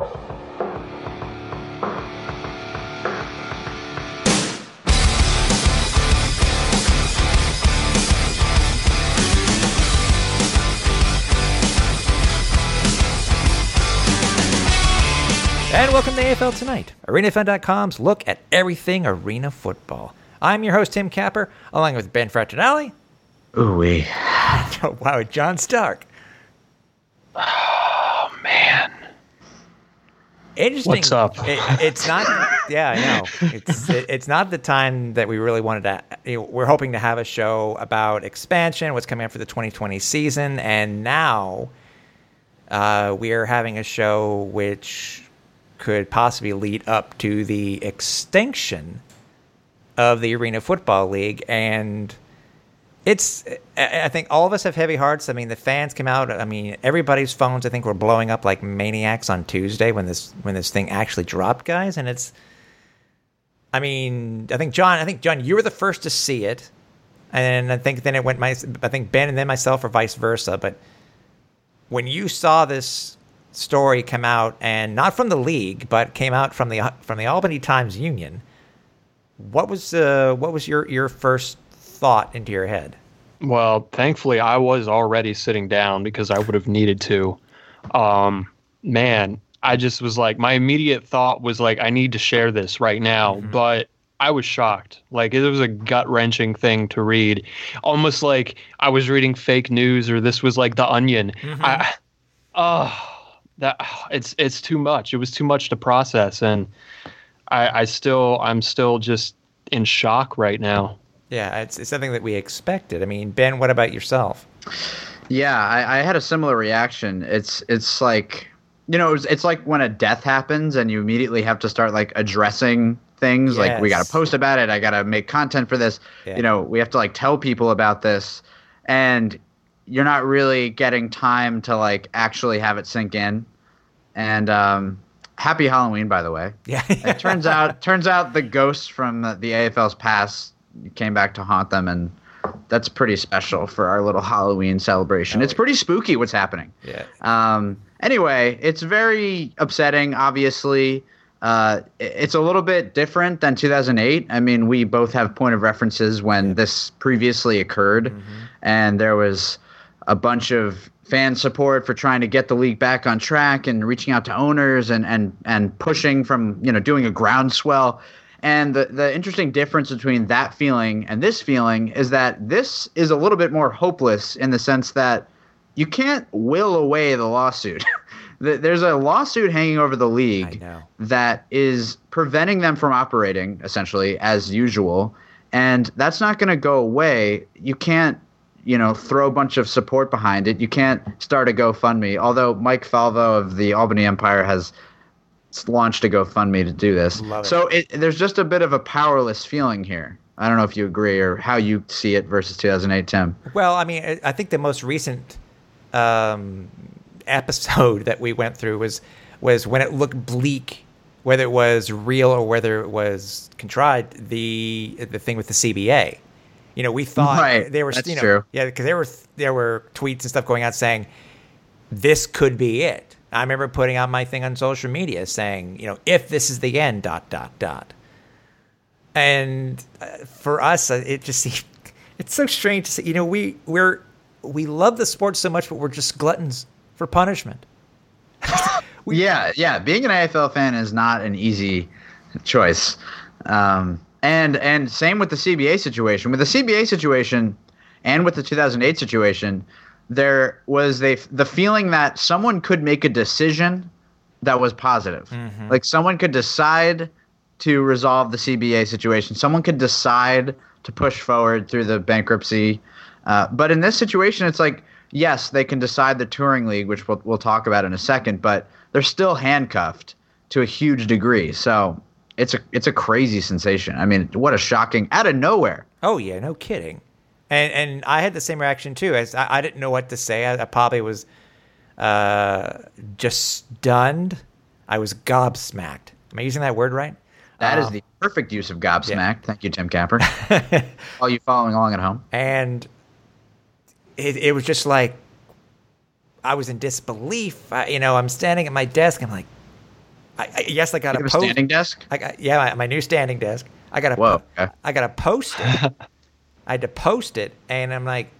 And welcome to AFL Tonight, ArenaFan.com's look at everything arena football. I'm your host, Tim Capper, along with Ben Fraternale. Ooh wee. Oh, wow, John Stark. Oh man. Interesting. What's up? It, it's not. Yeah, I know. It's it, it's not the time that we really wanted to. You know, we're hoping to have a show about expansion, what's coming up for the 2020 season, and now uh, we are having a show which could possibly lead up to the extinction of the Arena Football League, and it's. I think all of us have heavy hearts. I mean, the fans came out. I mean, everybody's phones. I think were blowing up like maniacs on Tuesday when this when this thing actually dropped, guys. And it's. I mean, I think John. I think John, you were the first to see it, and I think then it went my. I think Ben and then myself, or vice versa. But when you saw this story come out, and not from the league, but came out from the from the Albany Times Union, what was uh, what was your your first thought into your head? Well, thankfully, I was already sitting down because I would have needed to. Um, man, I just was like, my immediate thought was like, I need to share this right now. But I was shocked. Like, it was a gut wrenching thing to read. Almost like I was reading fake news or this was like The Onion. I, oh, that it's it's too much. It was too much to process, and I, I still I'm still just in shock right now. Yeah, it's, it's something that we expected. I mean, Ben, what about yourself? Yeah, I, I had a similar reaction. It's it's like you know, it's, it's like when a death happens and you immediately have to start like addressing things. Like we got to post about it. I got to make content for this. Yeah. You know, we have to like tell people about this, and you're not really getting time to like actually have it sink in. And um, happy Halloween, by the way. Yeah, it turns out turns out the ghosts from the, the AFL's past came back to haunt them, and that's pretty special for our little Halloween celebration. it's pretty spooky what's happening. yeah. Um, anyway, it's very upsetting. Obviously, uh, it's a little bit different than 2008. I mean, we both have point of references when this previously occurred, and there was a bunch of fan support for trying to get the league back on track and reaching out to owners and and and pushing from you know doing a groundswell. And the, the interesting difference between that feeling and this feeling is that this is a little bit more hopeless in the sense that you can't will away the lawsuit. There's a lawsuit hanging over the league that is preventing them from operating essentially as usual, and that's not going to go away. You can't, you know, throw a bunch of support behind it. You can't start a GoFundMe. Although Mike Falvo of the Albany Empire has launched a GoFundMe to do this, Love so it, there's just a bit of a powerless feeling here. I don't know if you agree or how you see it versus 2008, Tim. Well, I mean, I- think the most recent um, episode that we went through was was when it looked bleak, whether it was real or whether it was contrived. The the thing with the CBA, you know, we thought Right, there was that's you know, true. yeah, because there were there were tweets and stuff going out saying this could be it. I remember putting out my thing on social media saying, you know, if this is the end, dot dot dot. And uh, for us, uh, it just seemed it's so strange to see. You know, we we're we love the sport so much, but we're just gluttons for punishment. yeah, yeah. Being an AFL fan is not an easy choice. Um, and and same with the CBA situation. With the CBA situation and with the 2008 situation, there was the feeling that someone could make a decision that was positive. Like someone could decide to resolve the CBA situation. Someone could decide to push forward through the bankruptcy. Uh, but in this situation, it's like, yes, they can decide the touring league, which we'll, we'll talk about in a second, but they're still handcuffed to a huge degree. So it's a it's a crazy sensation. I mean, what a shocking out of nowhere. Oh yeah, no kidding. And and I had the same reaction too. As I, I didn't know what to say. I, I probably was uh, just stunned. I was gobsmacked. Am I using that word right? That is Um, the perfect use of gobsmacked. Thank you, Tim Capper. All you following along at home. and it, it was just like I was in disbelief. I, you know, I'm standing at my desk. I'm like, I, I, yes, I got You a have a post. standing desk? I got yeah, my, my new standing desk. I got a Whoa, okay. I got a post. I had to post it, and I'm like,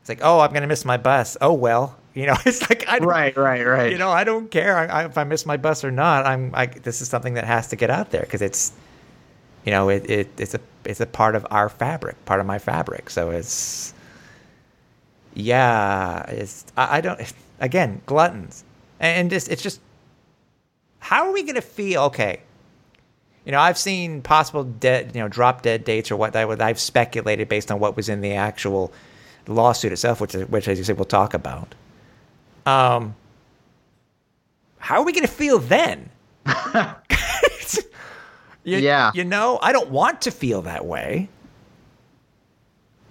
it's like, oh, I'm gonna miss my bus. Oh well, you know, it's like I Right, right, right. you know, I don't care I, I, if I miss my bus or not. I'm I, this is something that has to get out there because it's, you know, it, it it's a it's a part of our fabric, part of my fabric. So it's, yeah, it's I, I don't again gluttons, and just it's just, how are we gonna feel? Okay, you know, I've seen possible dead, you know, drop dead dates or what that would I've speculated based on what was in the actual lawsuit itself, which is, which as you said we'll talk about. Um, how are we going to feel then? You- Yeah. you know, I don't want to feel that way.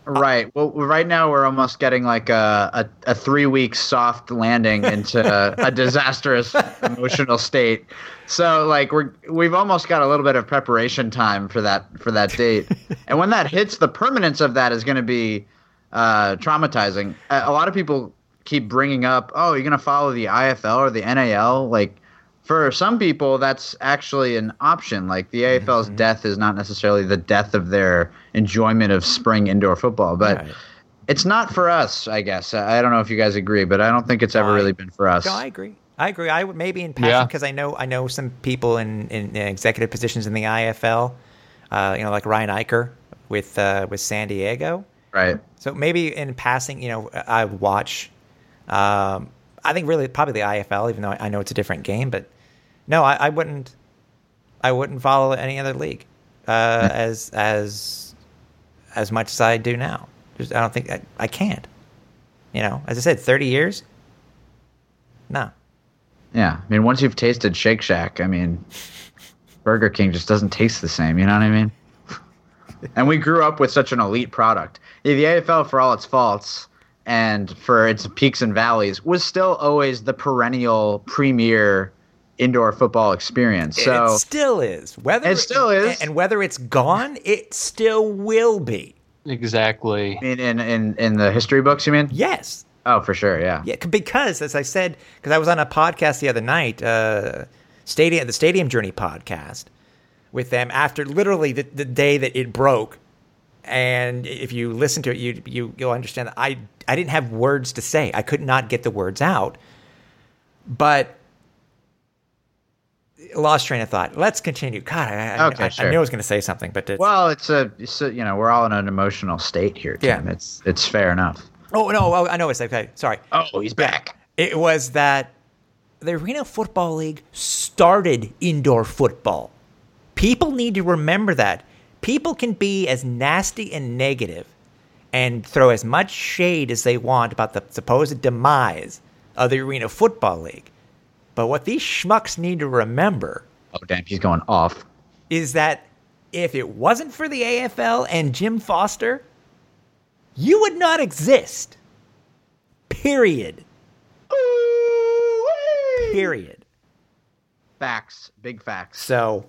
Right. Well, right now we're almost getting like a, a, a three week soft landing into a, a disastrous emotional state. So like we're we've almost got a little bit of preparation time for that for that date, and when that hits, the permanence of that is going to be uh, traumatizing. A, a lot of people keep bringing up, oh, you're going to follow the IFL or the NAL, like. For some people, that's actually an option. Like the AFL's death is not necessarily the death of their enjoyment of spring indoor football, but Right. it's not for us. I guess I I don't know if you guys agree, but I don't think it's ever I- really been for us. No, I agree. I agree. I would maybe in passing Yeah. because I know I know some people in, in, in executive positions in the IFL. Uh, you know, like Ryan Eicher with uh, with San Diego. Right. So maybe in passing, you know, I watch. Um, I think really probably the IFL, even though I know it's a different game. But no, I, I wouldn't. I wouldn't follow any other league uh, as as as much as I do now. Just, I don't think I, I can't. You know, as I said, thirty years. No. Yeah. I mean, once you've tasted Shake Shack, I mean, Burger King just doesn't taste the same. You know what I mean? and we grew up with such an elite product. The AFL, for all its faults and for its peaks and valleys, was still always the perennial premier indoor football experience. So it still is. Whether It still is. and whether it's gone, it still will be. Exactly. in, in in in the history books, you mean? Yes. Oh, for sure. Yeah. Yeah, because as I said, because I was on a podcast the other night, uh, stadium, the Stadium Journey podcast, with them after literally the, the day that it broke. And if you listen to it, you you you'll understand that I I didn't have words to say. I could not get the words out. But lost train of thought. Let's continue. God, I, I, Okay, I, sure. I knew I was going to say something, but it's, Well, it's a, it's a you know we're all in an emotional state here, Tim. Yeah. It's it's fair enough. Oh no, oh, I know it's okay. Sorry. Oh, he's back. It was that the Arena Football League started indoor football. People need to remember that. People can be as nasty and negative and throw as much shade as they want about the supposed demise of the Arena Football League. But what these schmucks need to remember Oh, damn, he's going off. is that if it wasn't for the AFL and Jim Foster, you would not exist. Period. Period. Facts, big facts. So,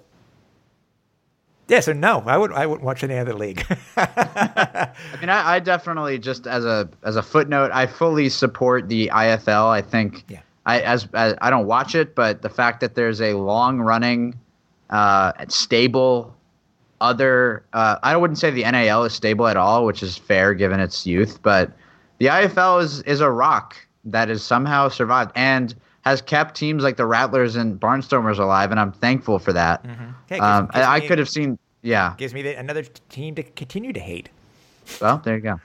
yeah. So no, I would. I wouldn't watch any other league. I mean, I, I definitely just as a as a footnote, I fully support the IFL. I think Yeah. I as, as I don't watch it, but the fact that there's a long running, uh, stable, other uh, I wouldn't say the NAL is stable at all, which is fair given its youth, but the IFL is is a rock that has somehow survived and has kept teams like the Rattlers and Barnstormers alive, and I'm thankful for that. Okay, gives- Um, gives I, I could have seen, yeah. Gives me the, another team to continue to hate. Well, there you go.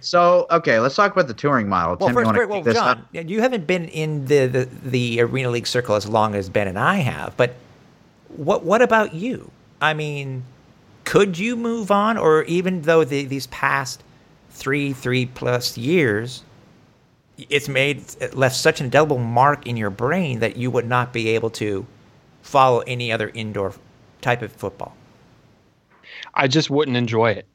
So, okay, let's talk about the touring model. Well, Tim, you first, wanna well, John, up? you haven't been in the, the the arena league circle as long as Ben and I have, but what what about you? I mean, could you move on, or even though the, these past three three plus years, it's made it left such an indelible mark in your brain that you would not be able to follow any other indoor type of football. I just wouldn't enjoy it.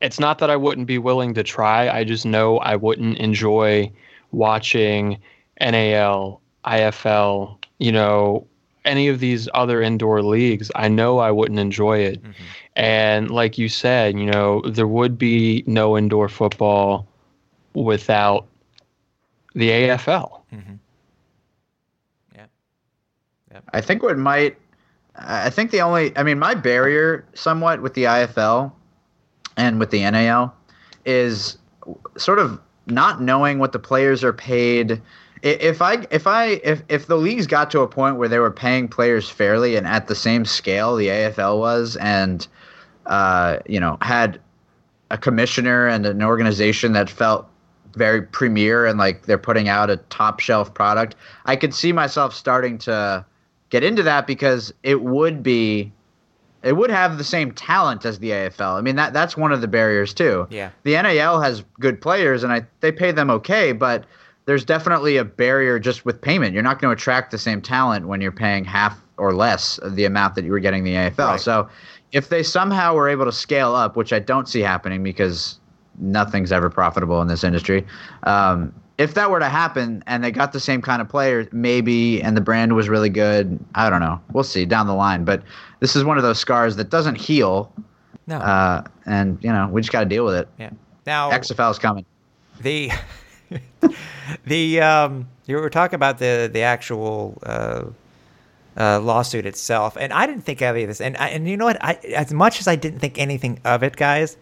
It's not that I wouldn't be willing to try. I just know I wouldn't enjoy watching NAL, IFL, you know, any of these other indoor leagues. I know I wouldn't enjoy it. Mm-hmm. And like you said, you know, there would be no indoor football without the AFL. Mm-hmm. Yeah. Yep. I think what might, I think the only, I mean, my barrier somewhat with the IFL and with the NAL is sort of not knowing what the players are paid. If I if I if if the leagues got to a point where they were paying players fairly and at the same scale the AFL was, and uh, you know had a commissioner and an organization that felt very premier and like they're putting out a top shelf product, I could see myself starting to get into that because it would be it would have the same talent as the AFL. I mean that that's one of the barriers too. Yeah. The NAL has good players and I they pay them okay, but there's definitely a barrier just with payment. You're not going to attract the same talent when you're paying half or less of the amount that you were getting the AFL. Right. So if they somehow were able to scale up, which I don't see happening because nothing's ever profitable in this industry. Um, if that were to happen and they got the same kind of players, maybe, and the brand was really good, I don't know. We'll see down the line. But this is one of those scars that doesn't heal. No. Uh, and, you know, we just got to deal with it. Yeah. Now, XFL is coming. The. The um, you were talking about the the actual uh, uh, lawsuit itself, and I didn't think any of this. And I, and you know what? I, as much as I didn't think anything of it, guys,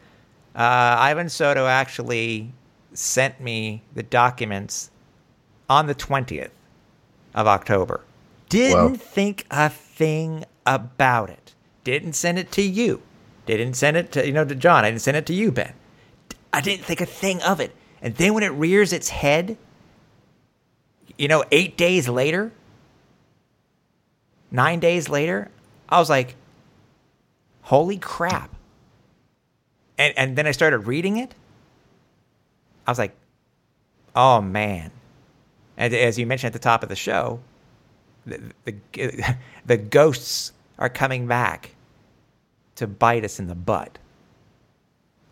uh, Ivan Soto actually sent me the documents on the twentieth of October. Didn't Whoa. think a thing about it. Didn't send it to you. Didn't send it to you know to John. I didn't send it to you, Ben. I didn't think a thing of it. And then when it rears its head, you know, eight days later, nine days later, I was like, holy crap. And, and then I started reading it. I was like, oh man. And as you mentioned at the top of the show, the, the, the ghosts are coming back to bite us in the butt.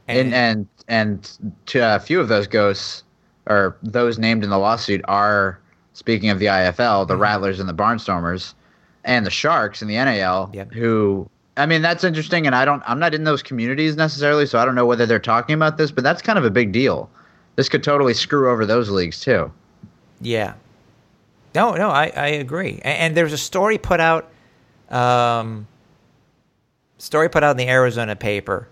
And, and and and to a few of those ghosts or those named in the lawsuit are speaking of the IFL, the mm-hmm. Rattlers and the Barnstormers, and the Sharks in the NAL, yep. who I mean that's interesting, and I don't I'm not in those communities necessarily, so I don't know whether they're talking about this, but that's kind of a big deal. This could totally screw over those leagues too. Yeah. No, no, I, I agree. And, and there's a story put out, um, story put out in the Arizona paper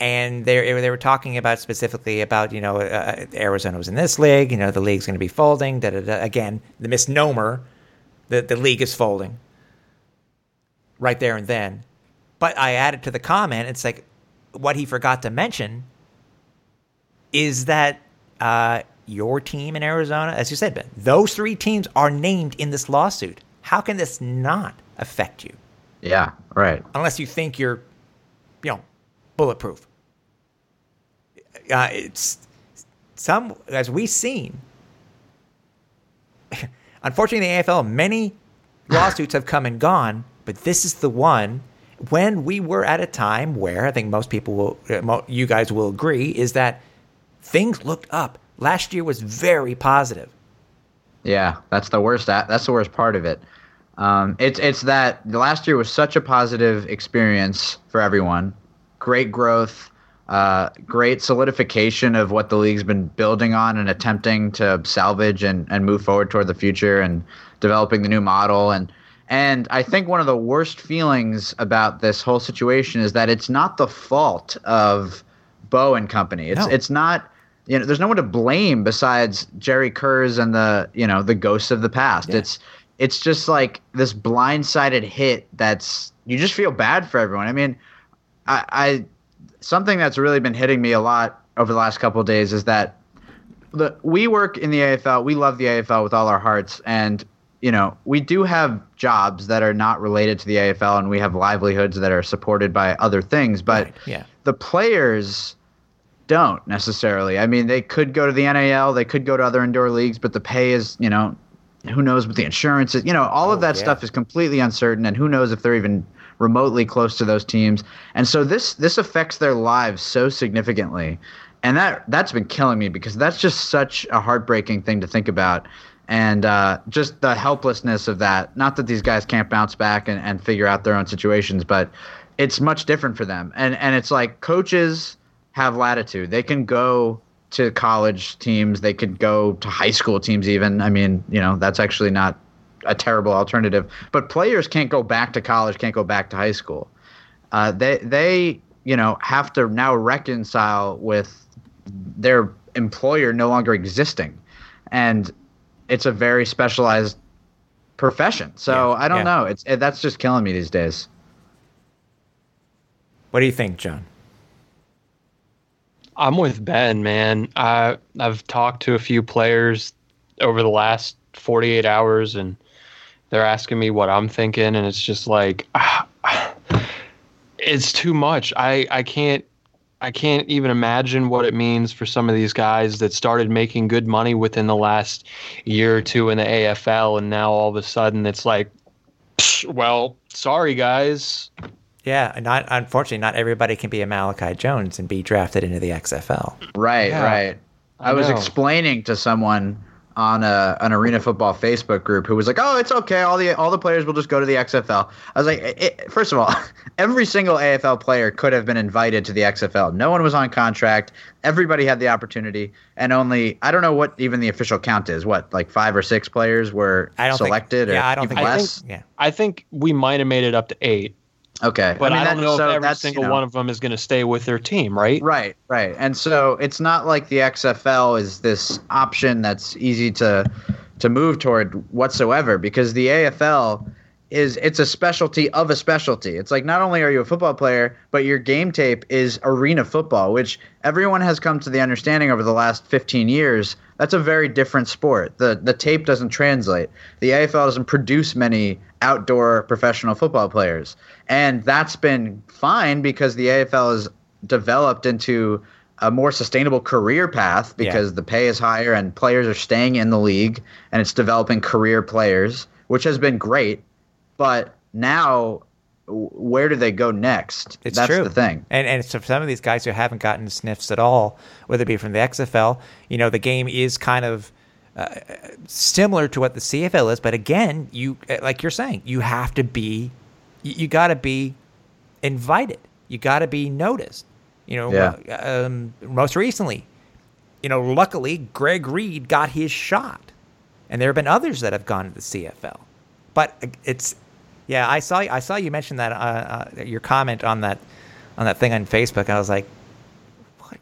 and they they were talking about specifically about you know uh, Arizona was in this league, you know the league's going to be folding. Da, da, da. Again, the misnomer that the league is folding right there and then. But I added to the comment, it's like what he forgot to mention is that uh, your team in Arizona, as you said, Ben, those three teams are named in this lawsuit. How can this not affect you? Yeah, right. Unless you think you're, bulletproof. Uh, it's some as we've seen. Unfortunately, in the AFL many lawsuits have come and gone, but this is the one when we were at a time where I think most people will, uh, you guys will agree, is that things looked up. Last year was very positive. Yeah, that's the worst. That's the worst part of it. Um, it's it's that last year was such a positive experience for everyone great growth, uh, great solidification of what the league's been building on and attempting to salvage and, and move forward toward the future and developing the new model. And and I think one of the worst feelings about this whole situation is that it's not the fault of Boe and company. It's no. it's not you know there's no one to blame besides Jerry Kurz and the you know the ghosts of the past. Yeah. It's it's just like this blindsided hit that's you just feel bad for everyone. I mean, I, I something that's really been hitting me a lot over the last couple of days is that the, we work in the AFL. We love the AFL with all our hearts, and you know we do have jobs that are not related to the AFL, and we have livelihoods that are supported by other things. But right. yeah. the players don't necessarily. I mean, they could go to the NAL, they could go to other indoor leagues, but the pay is, you know, who knows what the insurance is. You know, all oh, of that yeah. stuff is completely uncertain, and who knows if they're even remotely close to those teams. And so this this affects their lives so significantly. And that that's been killing me because that's just such a heartbreaking thing to think about. And uh, just the helplessness of that. Not that these guys can't bounce back and, and figure out their own situations, but it's much different for them. And and it's like coaches have latitude. They can go to college teams. They could go to high school teams even. I mean, you know, that's actually not a terrible alternative. But players can't go back to college, can't go back to high school. Uh, they they you know have to now reconcile with their employer no longer existing, and it's a very specialized profession. So Yeah, I don't yeah. know. It's it, that's just killing me these days. What do you think, John? I'm with Ben, man. I I've talked to a few players over the last 48 hours, and they're asking me what I'm thinking, and it's just like, ah, it's too much. I I can't I can't even imagine what it means for some of these guys that started making good money within the last year or two in the AFL, and now all of a sudden it's like, well, sorry guys. Yeah, not unfortunately, not everybody can be a Malachi Jones and be drafted into the XFL. Right, Yeah, right. I, I was explaining to someone on a, an arena football Facebook group who was like, "Oh, it's okay. All the all the players will just go to the XFL." I was like, it, first of all, every single AFL player could have been invited to the XFL. No one was on contract. Everybody had the opportunity, and only I don't know what even the official count is. What like five or six players were I don't selected? Think, or yeah, I don't even think. less. Yeah, I think we might have made it up to eight. Okay, But I, mean, don't that- know so if every that's, you single know- one of them is going to stay with their team, right? Right, right. And so it's not like the XFL is this option that's easy to to move toward whatsoever because the AFL is it's a specialty of a specialty. It's like not only are you a football player, but your game tape is arena football, which everyone has come to the understanding over the last 15 years. That's a very different sport. The the tape doesn't translate. The AFL doesn't produce many outdoor professional football players. And that's been fine because the AFL has developed into a more sustainable career path because the pay is higher and players are staying in the league and it's developing career players, which has been great. But now, where do they go next? it's That's true. the thing. And and so for some of these guys who haven't gotten sniffs at all, whether it be from the XFL, you know, the game is kind of uh, similar to what the CFL is, but again, you uh, like you're saying, you have to be, you, you got to be invited. You got to be noticed. You know, Yeah. uh, um, most recently, you know, luckily Greg Reed got his shot, and there have been others that have gone to the CFL. But uh, it's, yeah, I saw I saw you mention that uh, uh, your comment on that on that thing on Facebook. I was like, what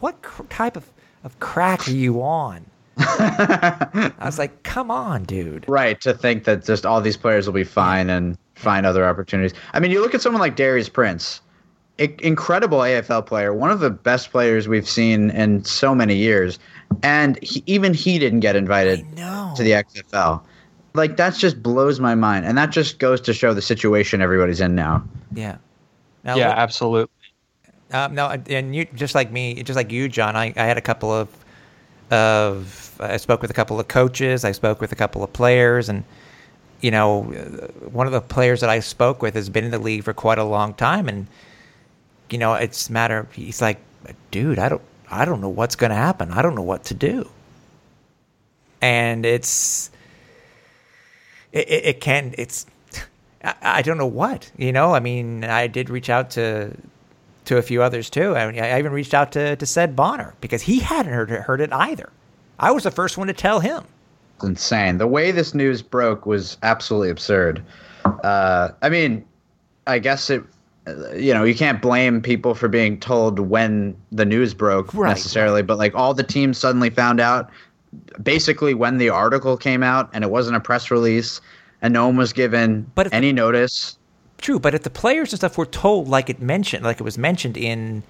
what cr- type of of crack are you on? I was like, come on, dude. Right, to think that just all these players will be fine and find other opportunities. I mean, you look at someone like Darius Prince, incredible AFL player, one of the best players we've seen in so many years, and he, even he didn't get invited to the XFL. Like that just blows my mind, and that just goes to show the situation everybody's in now. Yeah. Now, Yeah, what- absolutely. Um, no, and you just like me, just like you, John. I, I had a couple of of I spoke with a couple of coaches. I spoke with a couple of players, and you know, uh, one of the players that I spoke with has been in the league for quite a long time, and you know, it's a matter. Of, he's like, dude, I don't, I don't know what's going to happen. I don't know what to do, and it's it, it, it can it's I, I don't know what you know. I mean, I did reach out to to a few others too. I, mean, I even reached out to to said Bonner because he hadn't heard it, heard it either. I was the first one to tell him. It's insane. The way this news broke was absolutely absurd. Uh, I mean, I guess it. uh, You know, you can't blame people for being told when the news broke Right, necessarily, but like all the teams suddenly found out basically when the article came out, and it wasn't a press release, and no one was given But any notice. True, but if the players and stuff were told like it mentioned, like it was mentioned in,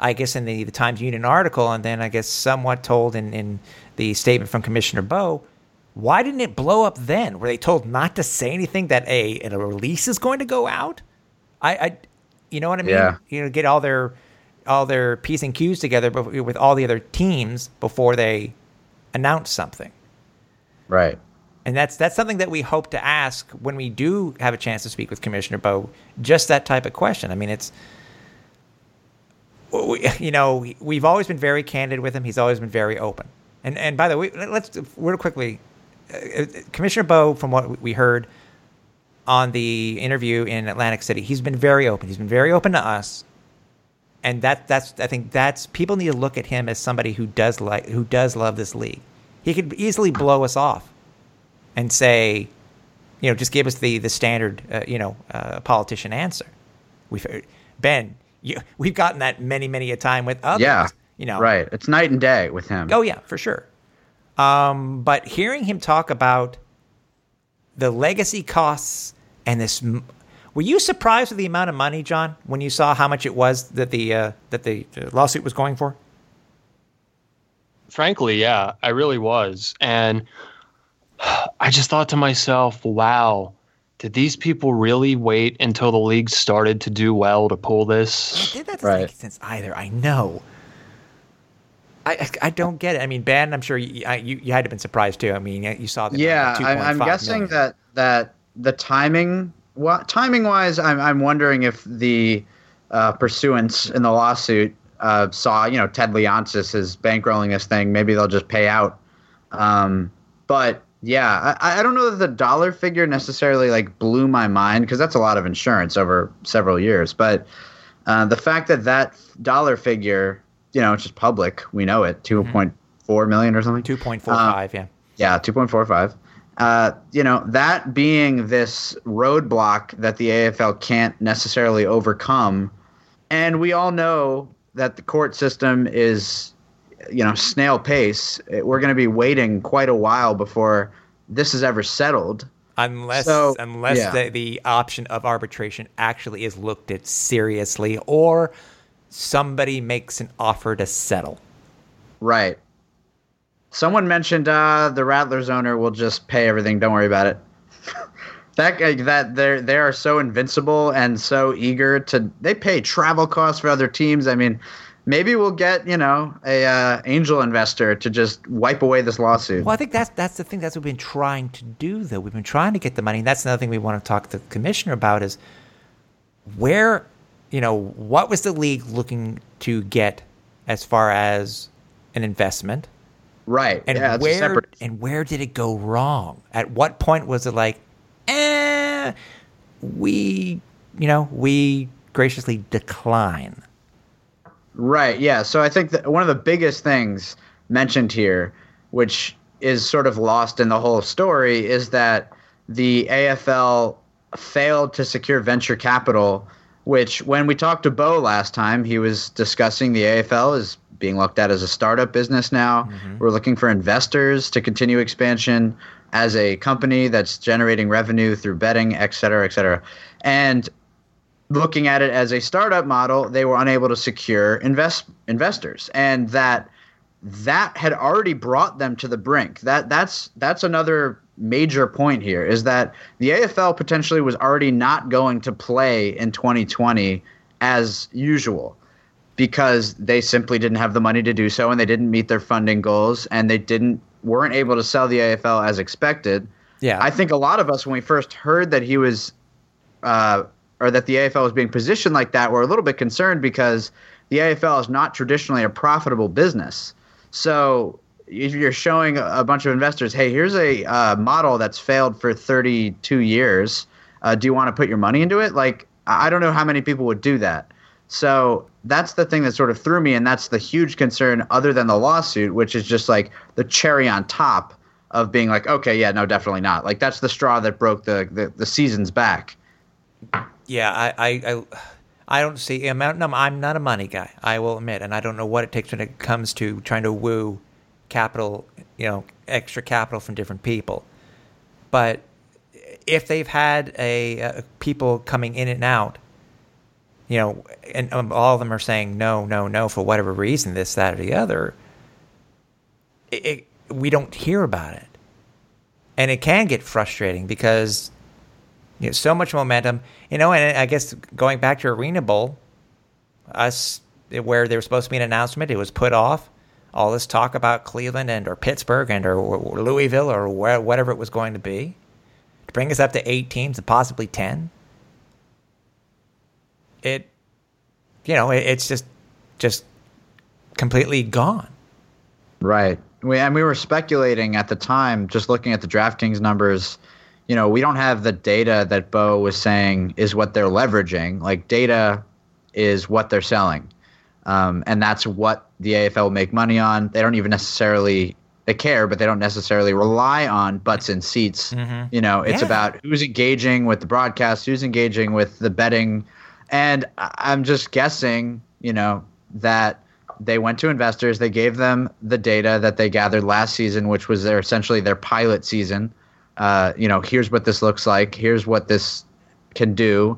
I guess in the the Times Union article, and then I guess somewhat told in in the statement from Commissioner Boe, why didn't it blow up then? Were they told not to say anything that a a release is going to go out? I, I you know what I mean? Yeah. You know, get all their all their p's and q's together with all the other teams before they announce something. Right. And that's that's something that we hope to ask when we do have a chance to speak with Commissioner Boe. Just that type of question. I mean, it's you know we've always been very candid with him. He's always been very open. And and by the way, let's real quickly, uh, Commissioner Boe, from what we heard on the interview in Atlantic City, he's been very open. He's been very open to us, and that that's I think that's people need to look at him as somebody who does like who does love this league. He could easily blow us off and say, you know, just give us the the standard, uh, you know, uh, politician answer. We've Ben, you, we've gotten that many many a time with others. Yeah, you know, right. It's night and day with him. Oh yeah, for sure. Um, but hearing him talk about the legacy costs and this were you surprised with the amount of money, John, when you saw how much it was that the uh, that the lawsuit was going for? Frankly, yeah, I really was, and I just thought to myself, "Wow, did these people really wait until the league started to do well to pull this?" Yeah, that doesn't right. make sense either. I know. I, I don't get it. I mean, Ben, I'm sure you, you, you had to have been surprised too. I mean, you saw the yeah. I, am guessing million. that that the timing well, timing wise, I'm I'm wondering if the uh, pursuants in the lawsuit uh, saw you know Ted Leonsis is bankrolling this thing. Maybe they'll just pay out. Um, but yeah, I, I don't know that the dollar figure necessarily like blew my mind because that's a lot of insurance over several years. But uh, the fact that that dollar figure, you know, it's just public, we know it, two point mm-hmm. four million or something. Two point four five, yeah. Yeah, two point four five uh, you know, that being this roadblock that the AFL can't necessarily overcome. And we all know that the court system is, you know, snail pace. We're going to be waiting quite a while before this is ever settled. Unless, so, unless yeah. the, the option of arbitration actually is looked at seriously or somebody makes an offer to settle. Right. Someone mentioned uh, the Rattlers owner will just pay everything. Don't worry about it. that that they they are so invincible and so eager to. They pay travel costs for other teams. I mean, maybe we'll get you know a uh, angel investor to just wipe away this lawsuit. Well, I think that's that's the thing that's what we've been trying to do, though. We've been trying to get the money. And that's another thing we want to talk to the commissioner about is where, you know, what was the league looking to get as far as an investment Right. And yeah, where separate... and where did it go wrong? At what point was it like, eh, we, you know, we graciously decline? Right. Yeah. So I think that one of the biggest things mentioned here, which is sort of lost in the whole story, is that the AFL failed to secure venture capital. Which, when we talked to Boe last time, he was discussing the AFL is being looked at as a startup business now. Mm-hmm. We're looking for investors to continue expansion as a company that's generating revenue through betting, et cetera, et cetera. And looking at it as a startup model, they were unable to secure invest investors, and that that had already brought them to the brink. That that's that's another major point here is that the AFL potentially was already not going to play in 2020 as usual because they simply didn't have the money to do so and they didn't meet their funding goals and they didn't weren't able to sell the AFL as expected. Yeah. I think a lot of us when we first heard that he was uh, or that the AFL was being positioned like that were a little bit concerned because the AFL is not traditionally a profitable business. So if you're showing a bunch of investors, hey, here's a uh, model that's failed for 32 years. Uh, do you want to put your money into it? Like, I don't know how many people would do that. So that's the thing that sort of threw me, and that's the huge concern, other than the lawsuit, which is just like the cherry on top of being like, okay, yeah, no, definitely not. Like that's the straw that broke the the, the season's back. Yeah, I, I, I, I don't see. I'm not, I'm not a money guy. I will admit, and I don't know what it takes when it comes to trying to woo capital, you know, extra capital from different people. But if they've had a, a people coming in and out you know, and um, all of them are saying no, no, no for whatever reason, this, that, or the other, it, it, we don't hear about it. And it can get frustrating because you know, so much momentum, you know, and I guess going back to Arena Bowl, us, where there was supposed to be an announcement, it was put off. All this talk about Cleveland and or Pittsburgh and or, or Louisville or where, whatever it was going to be to bring us up to eight teams and possibly 10 it, you know, it, it's just just completely gone. Right. We, and we were speculating at the time, just looking at the DraftKings numbers. You know, we don't have the data that Boe was saying is what they're leveraging. Like data is what they're selling. um, and that's what the AFL will make money on. They don't even necessarily they care, but they don't necessarily rely on butts and seats. Mm-hmm. You know, it's yeah. about who's engaging with the broadcast, who's engaging with the betting, and I'm just guessing, you know, that they went to investors, they gave them the data that they gathered last season, which was their essentially their pilot season. Uh, you know, here's what this looks like, here's what this can do,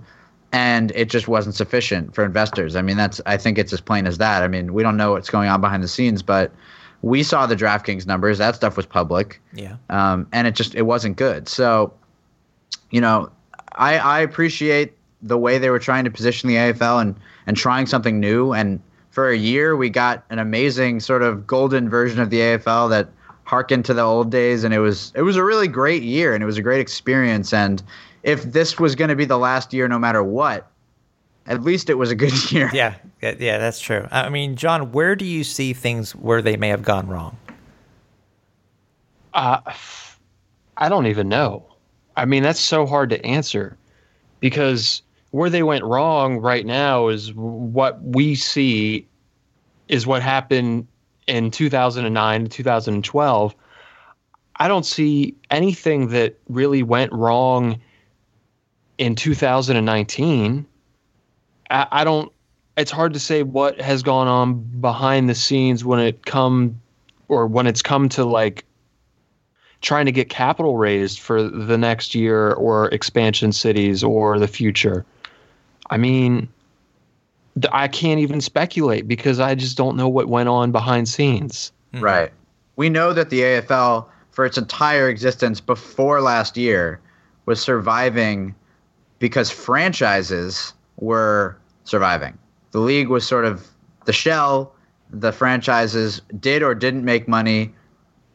and it just wasn't sufficient for investors. I mean, that's I think it's as plain as that. I mean, we don't know what's going on behind the scenes, but we saw the DraftKings numbers. That stuff was public. Yeah. Um, and it just it wasn't good. So, you know, I I appreciate the way they were trying to position the AFL and and trying something new. And for a year, we got an amazing sort of golden version of the AFL that harkened to the old days, and it was it was a really great year, and it was a great experience. And if this was going to be the last year, no matter what, at least it was a good year. Yeah, yeah, that's true. I mean, John, where do you see things where they may have gone wrong? Uh, I don't even know. I mean, that's so hard to answer because where they went wrong right now is what we see is what happened in 2009 to 2012. I don't see anything that really went wrong in 2019 I, I don't. It's hard to say what has gone on behind the scenes when it come or when it's come to like trying to get capital raised for the next year or expansion cities or the future. I mean, I can't even speculate because I just don't know what went on behind scenes. Hmm. Right. We know that the AFL, for its entire existence before last year, was surviving because franchises were surviving. The league was sort of the shell. The franchises did or didn't make money,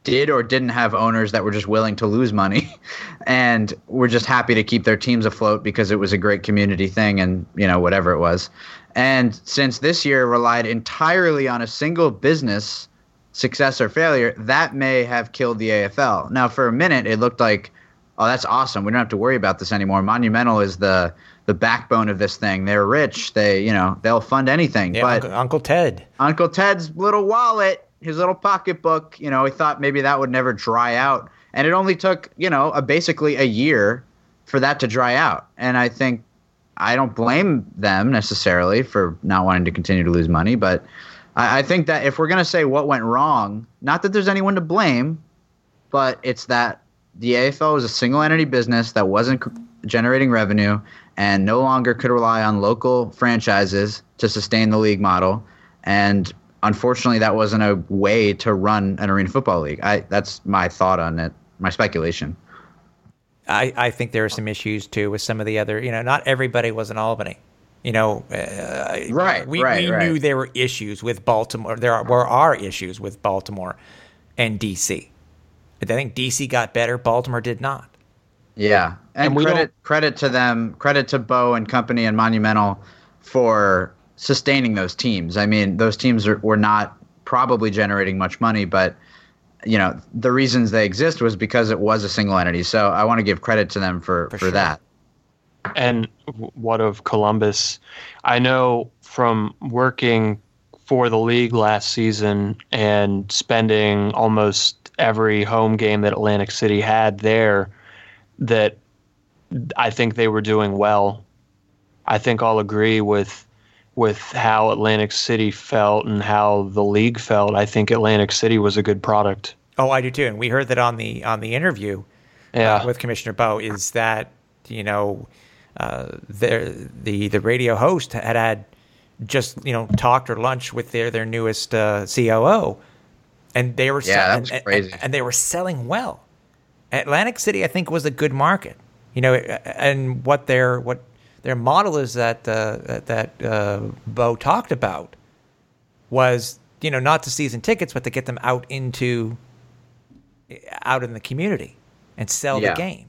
did or didn't have owners that were just willing to lose money, and were just happy to keep their teams afloat because it was a great community thing and, you know, whatever it was. And since this year relied entirely on a single business success or failure, that may have killed the AFL. Now, for a minute, it looked like, oh, that's awesome. We don't have to worry about this anymore. Monumental is the the backbone of this thing. They're rich. They, you know, they'll fund anything. Yeah, but Uncle, Uncle Ted, Uncle Ted's little wallet, his little pocketbook, you know, he thought maybe that would never dry out, and it only took, you know, a, basically a year for that to dry out. And I think I don't blame them necessarily for not wanting to continue to lose money, but I, I think that if we're gonna say what went wrong, not that there's anyone to blame, but it's that the AFL was a single entity business that wasn't generating revenue and no longer could rely on local franchises to sustain the league model. And unfortunately, that wasn't a way to run an arena football league. I, that's my thought on it, my speculation. I, I think there are some issues too with some of the other, you know, not everybody was in Albany. You know, uh, right? We, right, we right. knew there were issues with Baltimore. There are, were are issues with Baltimore and DC. I think DC got better. Baltimore did not. Yeah, and, and credit credit to them, credit to Boe and company and Monumental for sustaining those teams. I mean, those teams are, were not probably generating much money, but you know the reasons they exist was because it was a single entity. So I want to give credit to them for for, for sure. that. And what of Columbus? I know from working for the league last season and spending almost every home game that Atlantic City had there that I think they were doing well. I think I'll agree with with how Atlantic City felt and how the league felt. I think Atlantic City was a good product. Oh, I do too. And we heard that on the on the interview uh, yeah. uh, with Commissioner Boe is that you know uh, the the the radio host had had just you know talked or lunch with their their newest uh, COO, and they were yeah, that's and, crazy. And, and they were selling well. Atlantic City, I think, was a good market. You know, and what their what their model is that uh, that uh, Boe talked about was you know not to season tickets, but to get them out into out in the community and sell yeah. the game.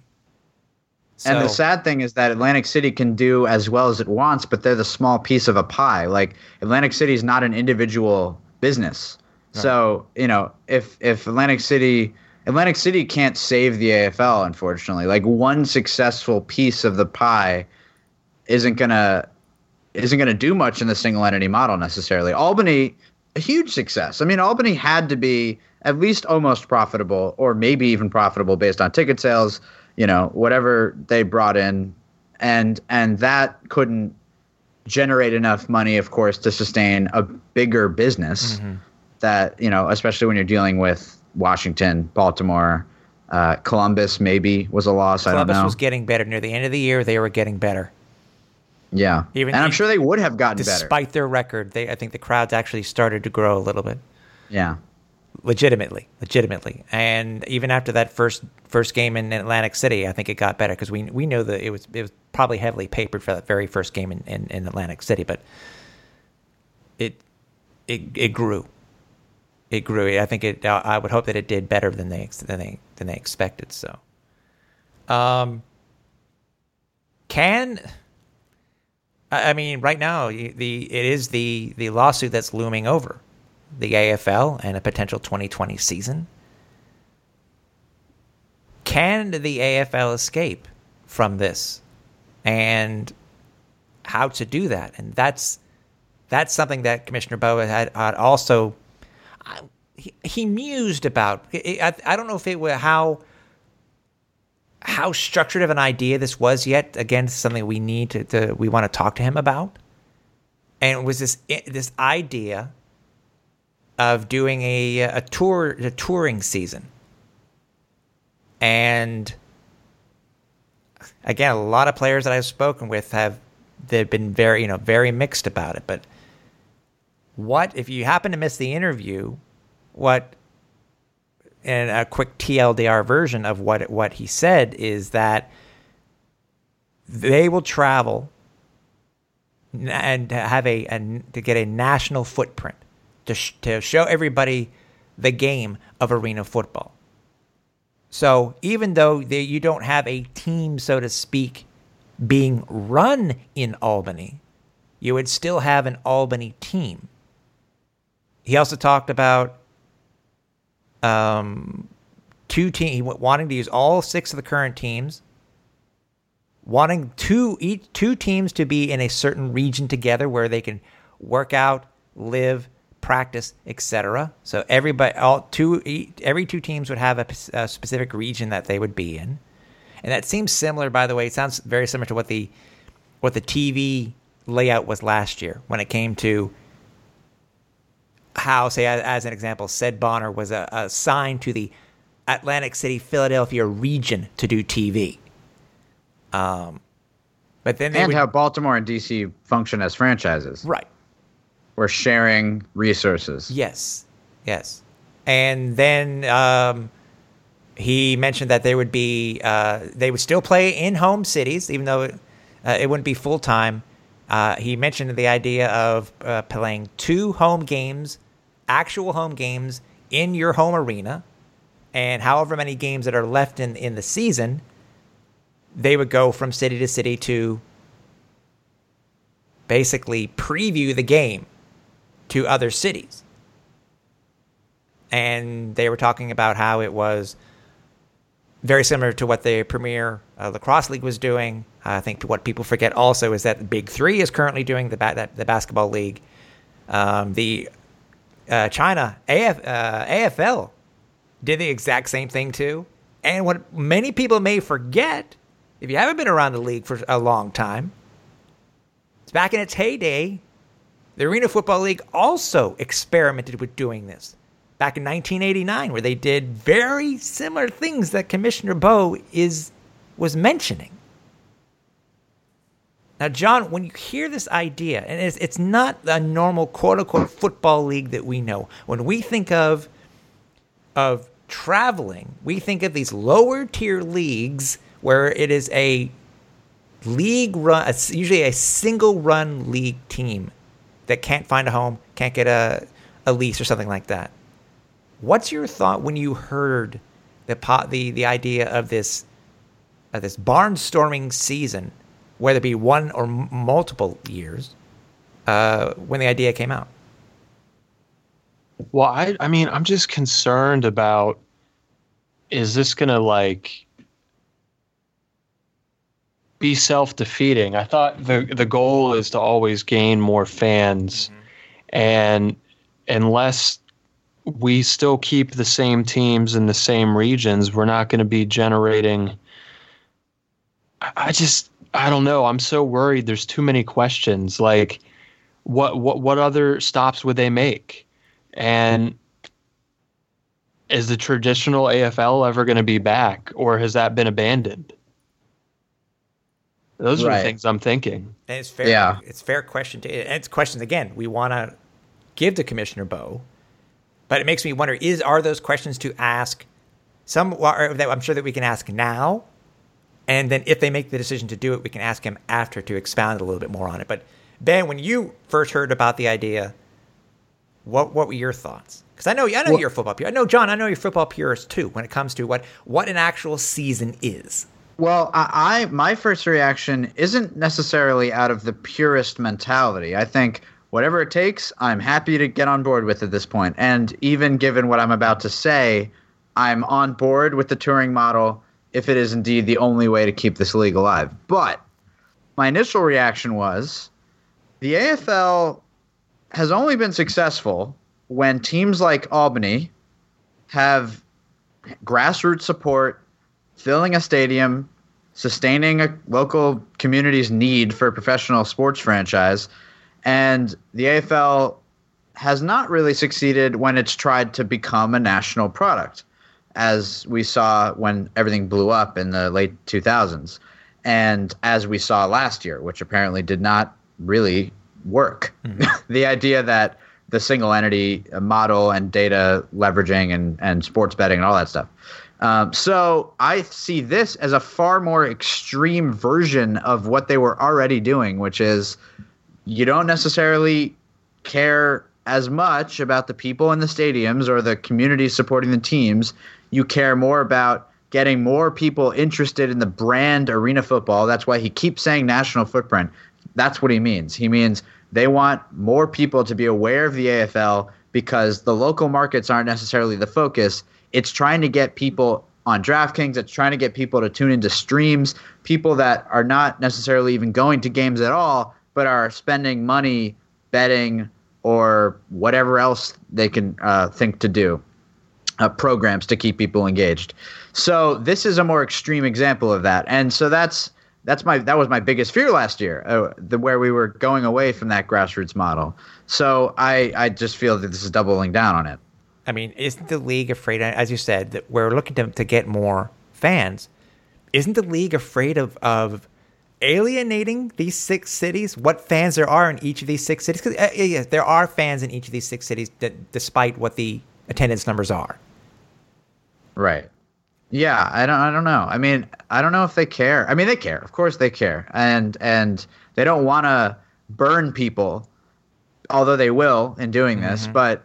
So, and the sad thing is that Atlantic City can do as well as it wants, but they're the small piece of a pie. Like Atlantic City is not an individual business. Right. So you know, if if Atlantic City Atlantic City can't save the AFL, unfortunately. Like one successful piece of the pie isn't gonna isn't going to do much in the single entity model necessarily. Albany, a huge success. I mean, Albany had to be at least almost profitable, or maybe even profitable based on ticket sales. You know, whatever they brought in, and and that couldn't generate enough money, of course, to sustain a bigger business. Mm-hmm. That you know, especially when you're dealing with Washington, Baltimore, uh, Columbus, maybe was a loss. Columbus I don't know. was getting better near the end of the year. They were getting better. Yeah, Even and I'm sure they would have gotten despite better. Despite their record. They, I think, the crowds actually started to grow a little bit. Yeah, legitimately, legitimately. And even after that first first game in Atlantic City, I think it got better because we we know that it was it was probably heavily papered for that very first game in, in, in Atlantic City, but it it it grew. It grew. I think it. I would hope that it did better than they than they than they expected. So, um, can I mean right now the it is the the lawsuit that's looming over the AFL and a potential 2020 season. Can the AFL escape from this? And how to do that? And that's that's something that Commissioner Boe had, had also he, he, mused about. I, I don't know if it was how how structured of an idea this was yet. Again, something we need to, to we want to talk to him about. And it was this this idea of doing a a tour a touring season. And again, a lot of players that I've spoken with have they've been very, you know, very mixed about it, but what if you happen to miss the interview, what and a quick TLDR version of what what he said is that they will travel and have a, a to get a national footprint to, sh- to show everybody the game of arena football. So even though they, you don't have a team, so to speak, being run in Albany, you would still have an Albany team. He also talked about um, two team wanting to use all six of the current teams, wanting two each two teams to be in a certain region together where they can work out, live, practice, etc. So everybody, all two, every two teams would have a, a, specific region that they would be in, and that seems similar. By the way, it sounds very similar to what the what the TV layout was last year when it came to how, say, as, an example, said Bonner was uh, assigned to the Atlantic City, Philadelphia region to do TV. Um, but then and would, how Baltimore and DC function as franchises, right? We're sharing resources. Yes, yes. And then um, he mentioned that there would be uh, they would still play in home cities, even though it, uh, it wouldn't be full time. Uh, he mentioned the idea of uh, playing two home games, actual home games in your home arena, and however many games that are left in in the season, they would go from city to city to basically preview the game to other cities. And they were talking about how it was very similar to what the Premier uh, Lacrosse League was doing. I think what people forget also is that the Big Three is currently doing the ba- the basketball league. Um, the uh, China AF, uh, AFL did the exact same thing too. And what many people may forget, if you haven't been around the league for a long time, it's back in its heyday. The Arena Football League also experimented with doing this back in 1989, where they did very similar things that Commissioner Boe is was mentioning. Now, John, when you hear this idea, and it's, it's not a normal quote unquote football league that we know. When we think of of traveling, we think of these lower tier leagues where it is a league run, usually a single run league team that can't find a home, can't get a, a lease or something like that. What's your thought when you heard the the the idea of this of this barnstorming season, whether it be one or m- multiple years, uh, when the idea came out? Well, I I mean, I'm just concerned about is this gonna like be self defeating. I thought the the goal is to always gain more fans, mm-hmm. and unless we still keep the same teams in the same regions, we're not going to be generating. I just I don't know. I'm so worried. There's too many questions. Like, what what what other stops would they make? And is the traditional AFL ever going to be back, or has that been abandoned? Those are the things I'm thinking. And it's fair. Yeah. It's fair question. To, and it's questions again. We want to give to Commissioner Boe, but it makes me wonder: is are those questions to ask? Some that I'm sure that we can ask now, and then if they make the decision to do it, we can ask him after to expound a little bit more on it. But Ben, when you first heard about the idea, what what were your thoughts? Because I know I know well, you're a football purist. I know John. I know you're a football purist too. When it comes to what what an actual season is. Well, I, I my first reaction isn't necessarily out of the purist mentality. I think whatever it takes, I'm happy to get on board with at this point. And even given what I'm about to say, I'm on board with the touring model if it is indeed the only way to keep this league alive. But my initial reaction was the AFL has only been successful when teams like Albany have grassroots support, filling a stadium, sustaining a local community's need for a professional sports franchise. And the AFL has not really succeeded when it's tried to become a national product, as we saw when everything blew up in the late 2000s. And as we saw last year, which apparently did not really work. Mm-hmm. the idea that the single entity model and data leveraging and, and sports betting and all that stuff um, so I see this as a far more extreme version of what they were already doing, which is you don't necessarily care as much about the people in the stadiums or the community supporting the teams. You care more about getting more people interested in the brand arena football. That's why he keeps saying national footprint. That's what he means. He means they want more people to be aware of the AFL because the local markets aren't necessarily the focus it's trying to get people on DraftKings. It's trying to get people to tune into streams. People that are not necessarily even going to games at all, but are spending money betting or whatever else they can uh, think to do. Uh, programs to keep people engaged. So this is a more extreme example of that, and so that's that's my that was my biggest fear last year, uh, the where we were going away from that grassroots model. So I I just feel that this is doubling down on it. I mean, isn't the league afraid, as you said, that we're looking to, to get more fans? Isn't the league afraid of, of alienating these six cities? What fans there are in each of these six cities? Because uh, yes, there are fans in each of these six cities, despite what the attendance numbers are. Right. Yeah, I don't. I don't know. I mean, I don't know if they care. I mean, they care. Of course, they care, and and they don't want to burn people, although they will in doing this. Mm-hmm. But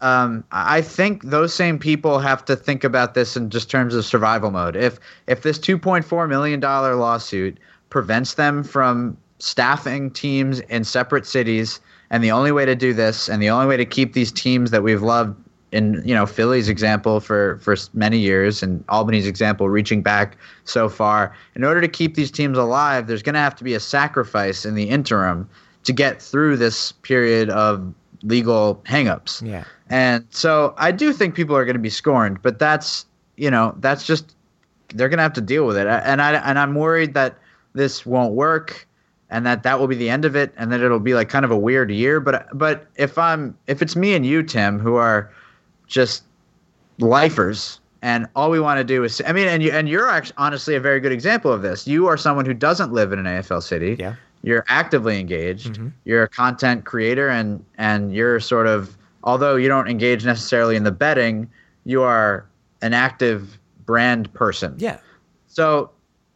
um, I think those same people have to think about this in just terms of survival mode. If if this 2.4 million dollar lawsuit prevents them from staffing teams in separate cities, and the only way to do this, and the only way to keep these teams that we've loved in you know Philly's example for for many years, and Albany's example reaching back so far, in order to keep these teams alive, there's going to have to be a sacrifice in the interim to get through this period of legal hangups. Yeah. And so I do think people are going to be scorned, but that's you know that's just they're going to have to deal with it. And I and I'm worried that this won't work and that that will be the end of it and that it'll be like kind of a weird year but but if i'm if it's me and you tim who are just lifers and all we want to do is i mean and you and you're actually honestly a very good example of this you are someone who doesn't live in an afl city yeah you're actively engaged mm-hmm. you're a content creator and and you're sort of although you don't engage necessarily in the betting, you are an active brand person. Yeah. So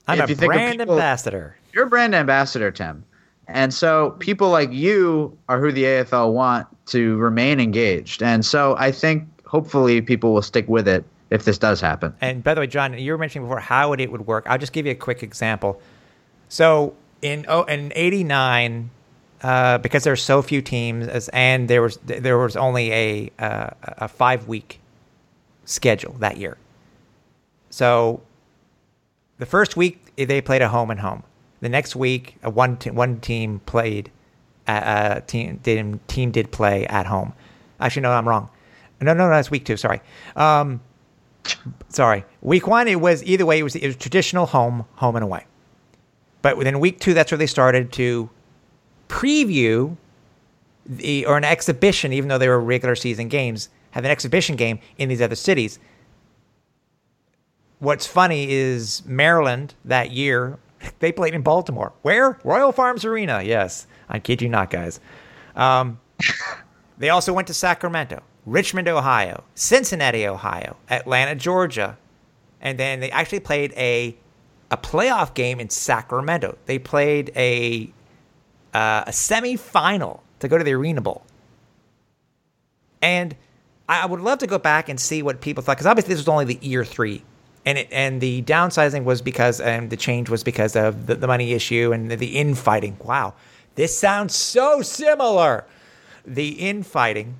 I'm a brand people, ambassador. You're a brand ambassador, Tim. And so people like you are who the AFL want to remain engaged. And so I think hopefully people will stick with it if this does happen. And by the way, John, you were mentioning before how it would work. I'll just give you a quick example. So in oh, in '89, uh, because there's so few teams, as, and there was there was only a uh, a five week schedule that year. So the first week they played a home and home. The next week, a one t- one team played. Uh, team did team did play at home. Actually, no, I'm wrong. No, no, no, that's week two. Sorry. Um, sorry. Week one, it was either way. It was it was traditional home, home and away. But within week two, that's where they started to preview the or an exhibition, even though they were regular season games, have an exhibition game in these other cities. What's funny is Maryland that year they played in Baltimore. Where? Royal Farms Arena. Yes, I kid you not, guys. Um, they also went to Sacramento, Richmond, Ohio, Cincinnati, Ohio, Atlanta, Georgia, and then they actually played a a playoff game in Sacramento. They played a uh, a semifinal to go to the Arena Bowl. And I would love to go back and see what people thought because obviously this was only the year three, and it, and the downsizing was because and the change was because of the, the money issue and the, the infighting. Wow, this sounds so similar. The infighting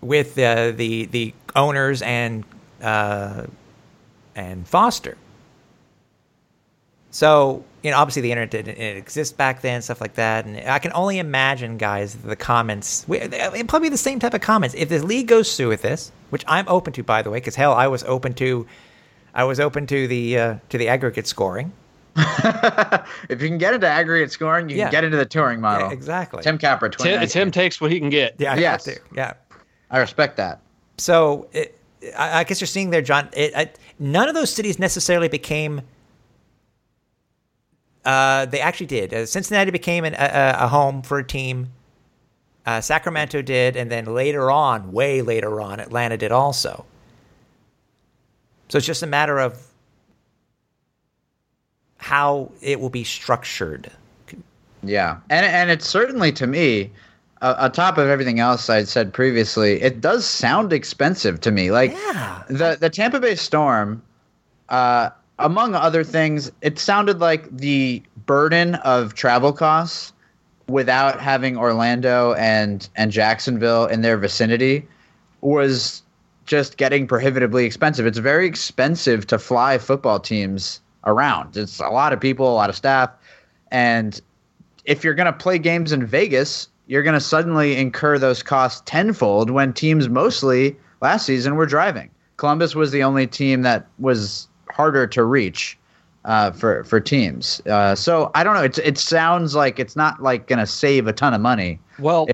with the the the owners and uh, and Foster. So you know, obviously the internet didn't, didn't exist back then, stuff like that, and I can only imagine, guys, the comments. It probably the same type of comments. If the league goes through with this, which I'm open to, by the way, because hell, I was open to, I was open to the uh, to the aggregate scoring. if you can get into aggregate scoring, you Yeah. can get into the touring model. Yeah, exactly. Tim Capra, Tim, 2019. Tim takes what he can get. Yeah, I Yes. Yeah. I respect that. So it, I, I guess you're seeing there, John. It, I, none of those cities necessarily became. Uh, they actually did. Uh, Cincinnati became an, a, a home for a team. Uh, Sacramento did, and then later on, way later on, Atlanta did also. So it's just a matter of how it will be structured. Yeah, and and it's certainly to me, uh, on top of everything else I'd said previously, it does sound expensive to me. Like Yeah. the the Tampa Bay Storm, uh, among other things, it sounded like the burden of travel costs without having Orlando and and Jacksonville in their vicinity was just getting prohibitively expensive. It's very expensive to fly football teams around. It's a lot of people, a lot of staff, and if you're going to play games in Vegas, you're going to suddenly incur those costs tenfold when teams mostly last season were driving. Columbus was the only team that was harder to reach uh, for for teams. Uh, so I don't know. It's it sounds like it's not like going to save a ton of money. Well,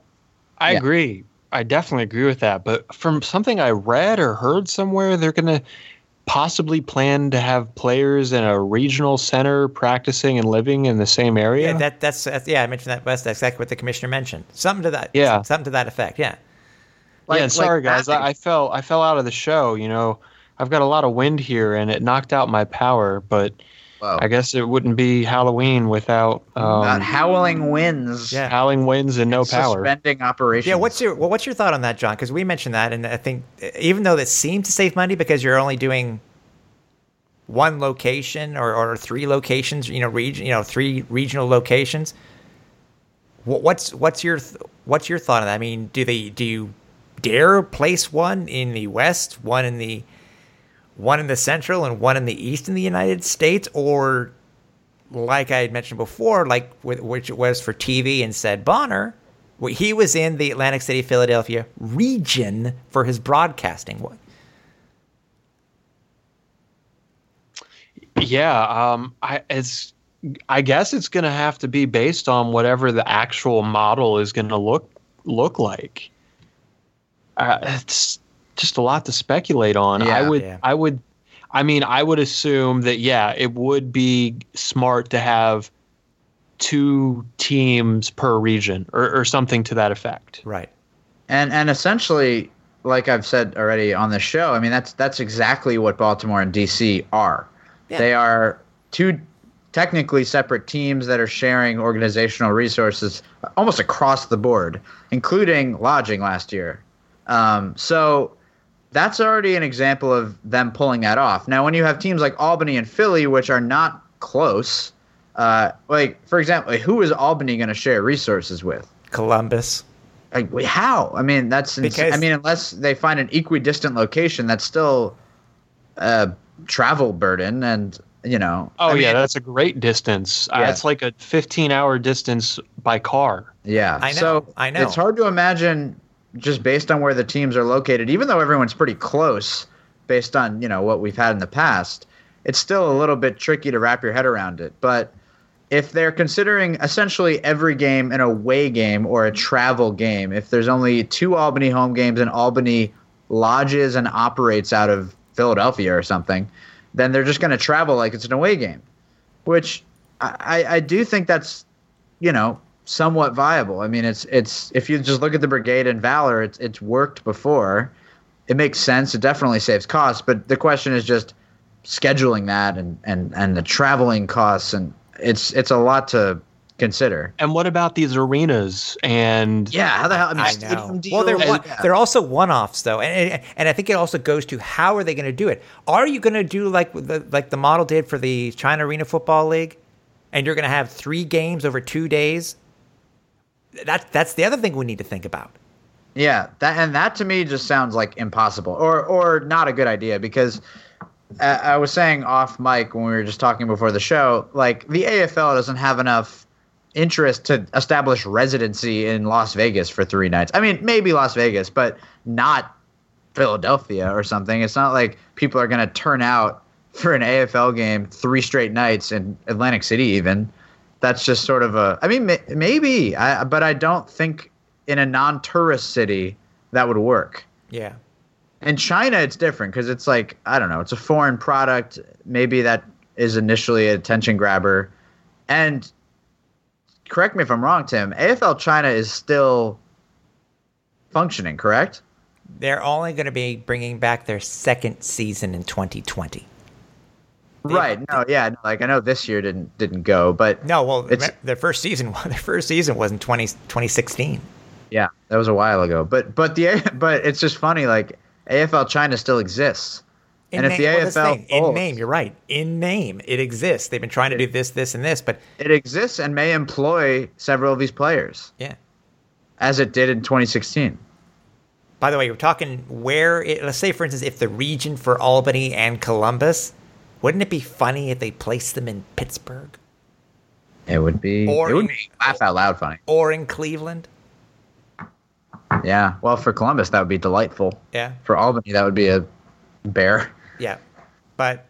I yeah. agree. I definitely agree with that. But from something I read or heard somewhere, they're going to possibly plan to have players in a regional center practicing and living in the same area. Yeah, that that's, that's yeah. I mentioned that. That's exactly what the commissioner mentioned. Something to that. Yeah. something to that effect. Yeah. Like- yeah, sorry like guys, I, I fell I fell out of the show. You know, I've got a lot of wind here, and it knocked out my power. But Whoa. I guess it wouldn't be Halloween without Not um, howling winds. Yeah. howling winds and no power. Suspending operations. Yeah, what's your well, what's your thought on that, John? Because we mentioned that, and I think even though that seemed to save money because you're only doing one location or, or three locations, you know, region, you know, three regional locations. What's what's your what's your thought on that? I mean, do they do you dare place one in the west, one in the one in the central, and one in the east in the United States, or like I had mentioned before, like which it was for TV and said Bonner, he was in the Atlantic City, Philadelphia region for his broadcasting. Yeah, um, I it's I guess it's going to have to be based on whatever the actual model is going to look look like. Uh, it's just a lot to speculate on. I would Yeah. I would I mean I would assume that yeah, it would be smart to have two teams per region or, or something to that effect. Right. and and essentially like i've said already on the show i mean that's that's exactly what baltimore and dc are Yeah. they are two technically separate teams that are sharing organizational resources almost across the board including lodging last year um, so that's already an example of them pulling that off now when you have teams like albany and philly which are not close uh, like for example who is albany going to share resources with Columbus. like how? I mean, that's ins- Because- I mean, unless they find an equidistant location, that's still a travel burden, and you know. Oh I mean, yeah, that's a great distance. Uh, it's like a 15-hour distance by car. Yeah, I know, So I know. It's hard to imagine just based on where the teams are located, even though everyone's pretty close, based on you know what we've had in the past. It's still a little bit tricky to wrap your head around it. But if they're considering essentially every game an away game or a travel game, if there's only two Albany home games and Albany lodges and operates out of Philadelphia or something, then they're just going to travel like it's an away game, which I, I I do think that's you know somewhat viable. I mean, it's it's if you just look at the brigade and Valor, it's it's worked before. It makes sense. It definitely saves costs, but the question is just scheduling that and and and the traveling costs and it's it's a lot to consider. And what about these arenas and Yeah, how the hell? I mean, I stadium know. Well, they're deals? one, Yeah. they're also one-offs though, and, and and I think it also goes to how are they going to do it? Are you going to do like the like the model did for the China Arena Football League, and you're going to have three games over two days? That that's the other thing we need to think about. Yeah, that and that to me just sounds like impossible or or not a good idea because uh, I was saying off mic when we were just talking before the show, like the AFL doesn't have enough interest to establish residency in Las Vegas for three nights. I mean, maybe Las Vegas, but not Philadelphia or something. It's not like people are going to turn out for an AFL game three straight nights in Atlantic City even. That's just sort of a I mean may, maybe, I, but I don't think in a non-tourist city that would work. Yeah, In China, it's different because it's like I don't know, it's a foreign product. Maybe that is initially a attention grabber, and correct me if I'm wrong, Tim. AFL China is still functioning, correct? they're only going to be bringing back their second season in 2020. They- right. No. Yeah. Like I know this year didn't didn't go, but No, well, their first season their first season was in 20, 2016. yeah, that was a while ago. But but the but it's just funny. Like AFL China still exists, In and if the name- well, AFL thing, in name, you're right. In name, it exists. They've been trying to do this, this, and this, but it exists and may employ several of these players, yeah. as it did in 2016. By the way, we're talking where, it, let's say, for instance, if the region for Albany and Columbus, wouldn't it be funny if they placed them in Pittsburgh It would be. Or it would in- be laugh out loud funny. or in Cleveland? Yeah. Well, for Columbus, that would be delightful. Yeah, For Albany, that would be a bear. yeah. But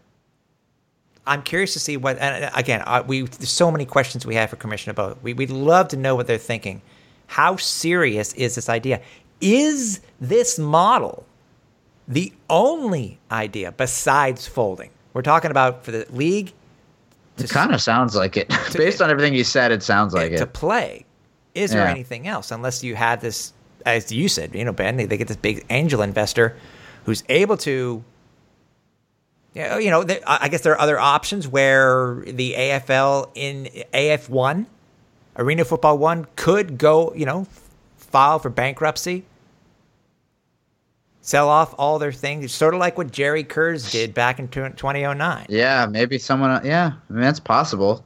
I'm curious to see what. And again, we there's so many questions we have for Commissioner Boe. We, we'd love to know what they're thinking. How serious is this idea? Is this model the only idea besides folding? We're talking about for the league It kind of sounds like it. Based on everything you said, it sounds like it. to play. Is there anything else? Unless you have this, as you said, you know, Ben, they, they get this big angel investor who's able to. Yeah, oh, you know, I I guess there are other options where the AFL in AF one, Arena Football one, could go, you know, file for bankruptcy, sell off all their things, sort of like what Jerry Kurz did back in 2009. Yeah, maybe someone. Uh, yeah, I mean that's possible.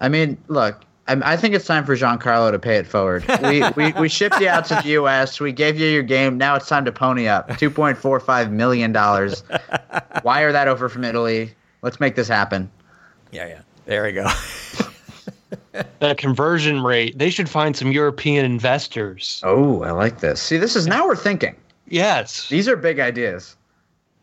I mean, look, I, I think it's time for Giancarlo to pay it forward. We, we we shipped you out to the U.S. We gave you your game. Now it's time to pony up. Two point four five million dollars. Wire that over from Italy. Let's make this happen. Yeah, yeah. There we go. that conversion rate. They should find some European investors. Oh, I like this. See, this is now we're thinking. Yes. These are big ideas.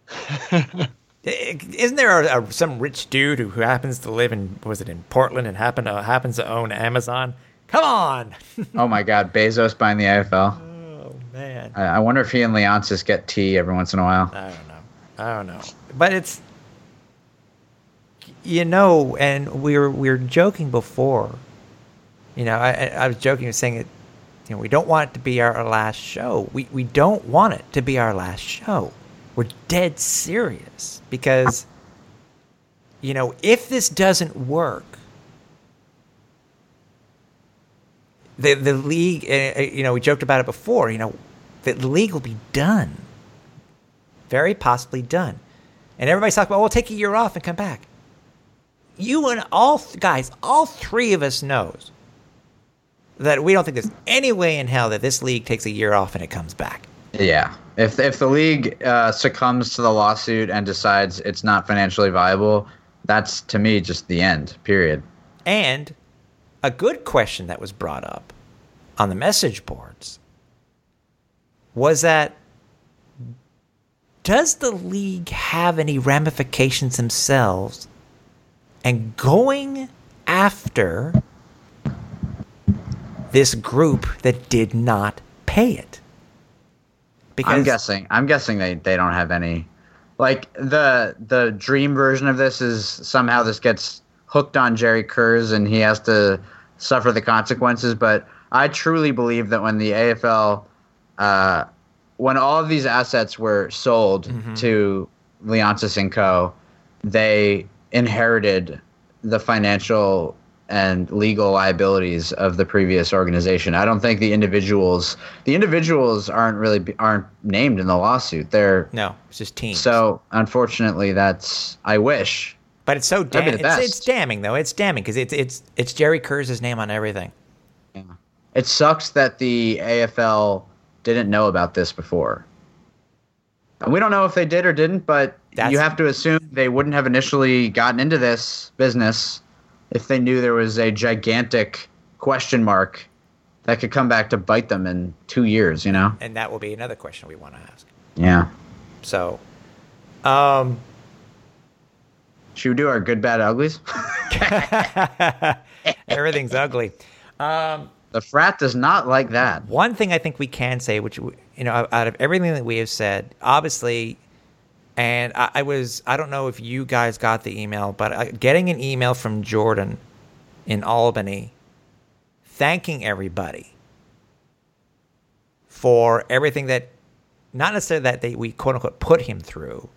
Eh, isn't there a, a, some rich dude who, who happens to live in was it in Portland and happen to happens to own Amazon? Come on! Oh my God, Bezos buying the AFL. oh man, I, I wonder if he and Leonsis get tea every once in a while. I don't know. I don't know. But it's you know, and we were we were joking before. You know, I I I was joking saying it. You know, we don't want it to be our, last show. We we don't want it to be our last show. We're dead serious because you know if this doesn't work, the the league. Uh, uh, you know, we joked about it before. You know, the, league will be done very possibly done. And everybody's talking about, well, we'll take a year off and come back. You and all th- guys, all three of us knows that we don't think there's any way in hell that this league takes a year off and it comes back. Yeah. If if the league uh, succumbs to the lawsuit and decides it's not financially viable, that's to me just the end. Period. And a good question that was brought up on the message boards was that does the league have any ramifications themselves and going after this group that did not pay it I'm guessing. I'm guessing they, they don't have any. Like the the dream version of this is somehow this gets hooked on Jerry Kurz and he has to suffer the consequences. But I truly believe that when the AFL, uh, when all of these assets were sold to Leonsis and Co., they inherited the financial and legal liabilities of the previous organization. I don't think the individuals the individuals aren't really aren't named in the lawsuit. They're no it's just teams so unfortunately that's I wish. but it's so damn it's, it's damning though it's damning because it's it's it's jerry kurz's name on everything Yeah. It sucks that the AFL didn't know about this before. And we don't know if they did or didn't, but That's- you have to assume they wouldn't have initially gotten into this business if they knew there was a gigantic question mark that could come back to bite them in two years, you know? and that will be another question we want to ask Yeah. so um Should we do our good, bad, uglies? everything's ugly Um, the frat does not like that. One thing I think we can say, which you know, out of everything that we have said, obviously, and I, I was, I don't know if you guys got the email, but uh, getting an email from Jordan in Albany, thanking everybody for everything that, not necessarily that they we quote unquote put him through,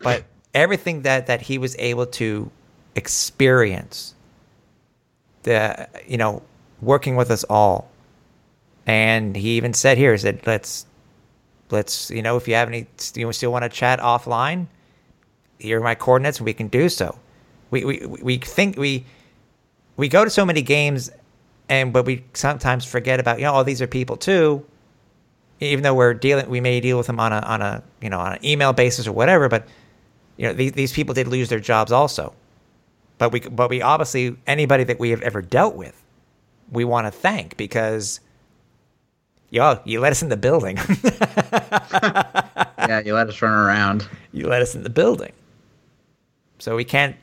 but everything that that he was able to experience the you know working with us all. And he even said here he said let's let's you know if you have any you still want to chat offline here are my coordinates and we can do so. We we, we think we we go to so many games and but we sometimes forget about you know oh these are people too. Even though we're dealing we may deal with them on a on a you know on an email basis or whatever but you know these, these people did lose their jobs also. But we but we obviously anybody that we have ever dealt with we want to thank because yo you let us in the building yeah, you let us run around. you let us in the building so we can't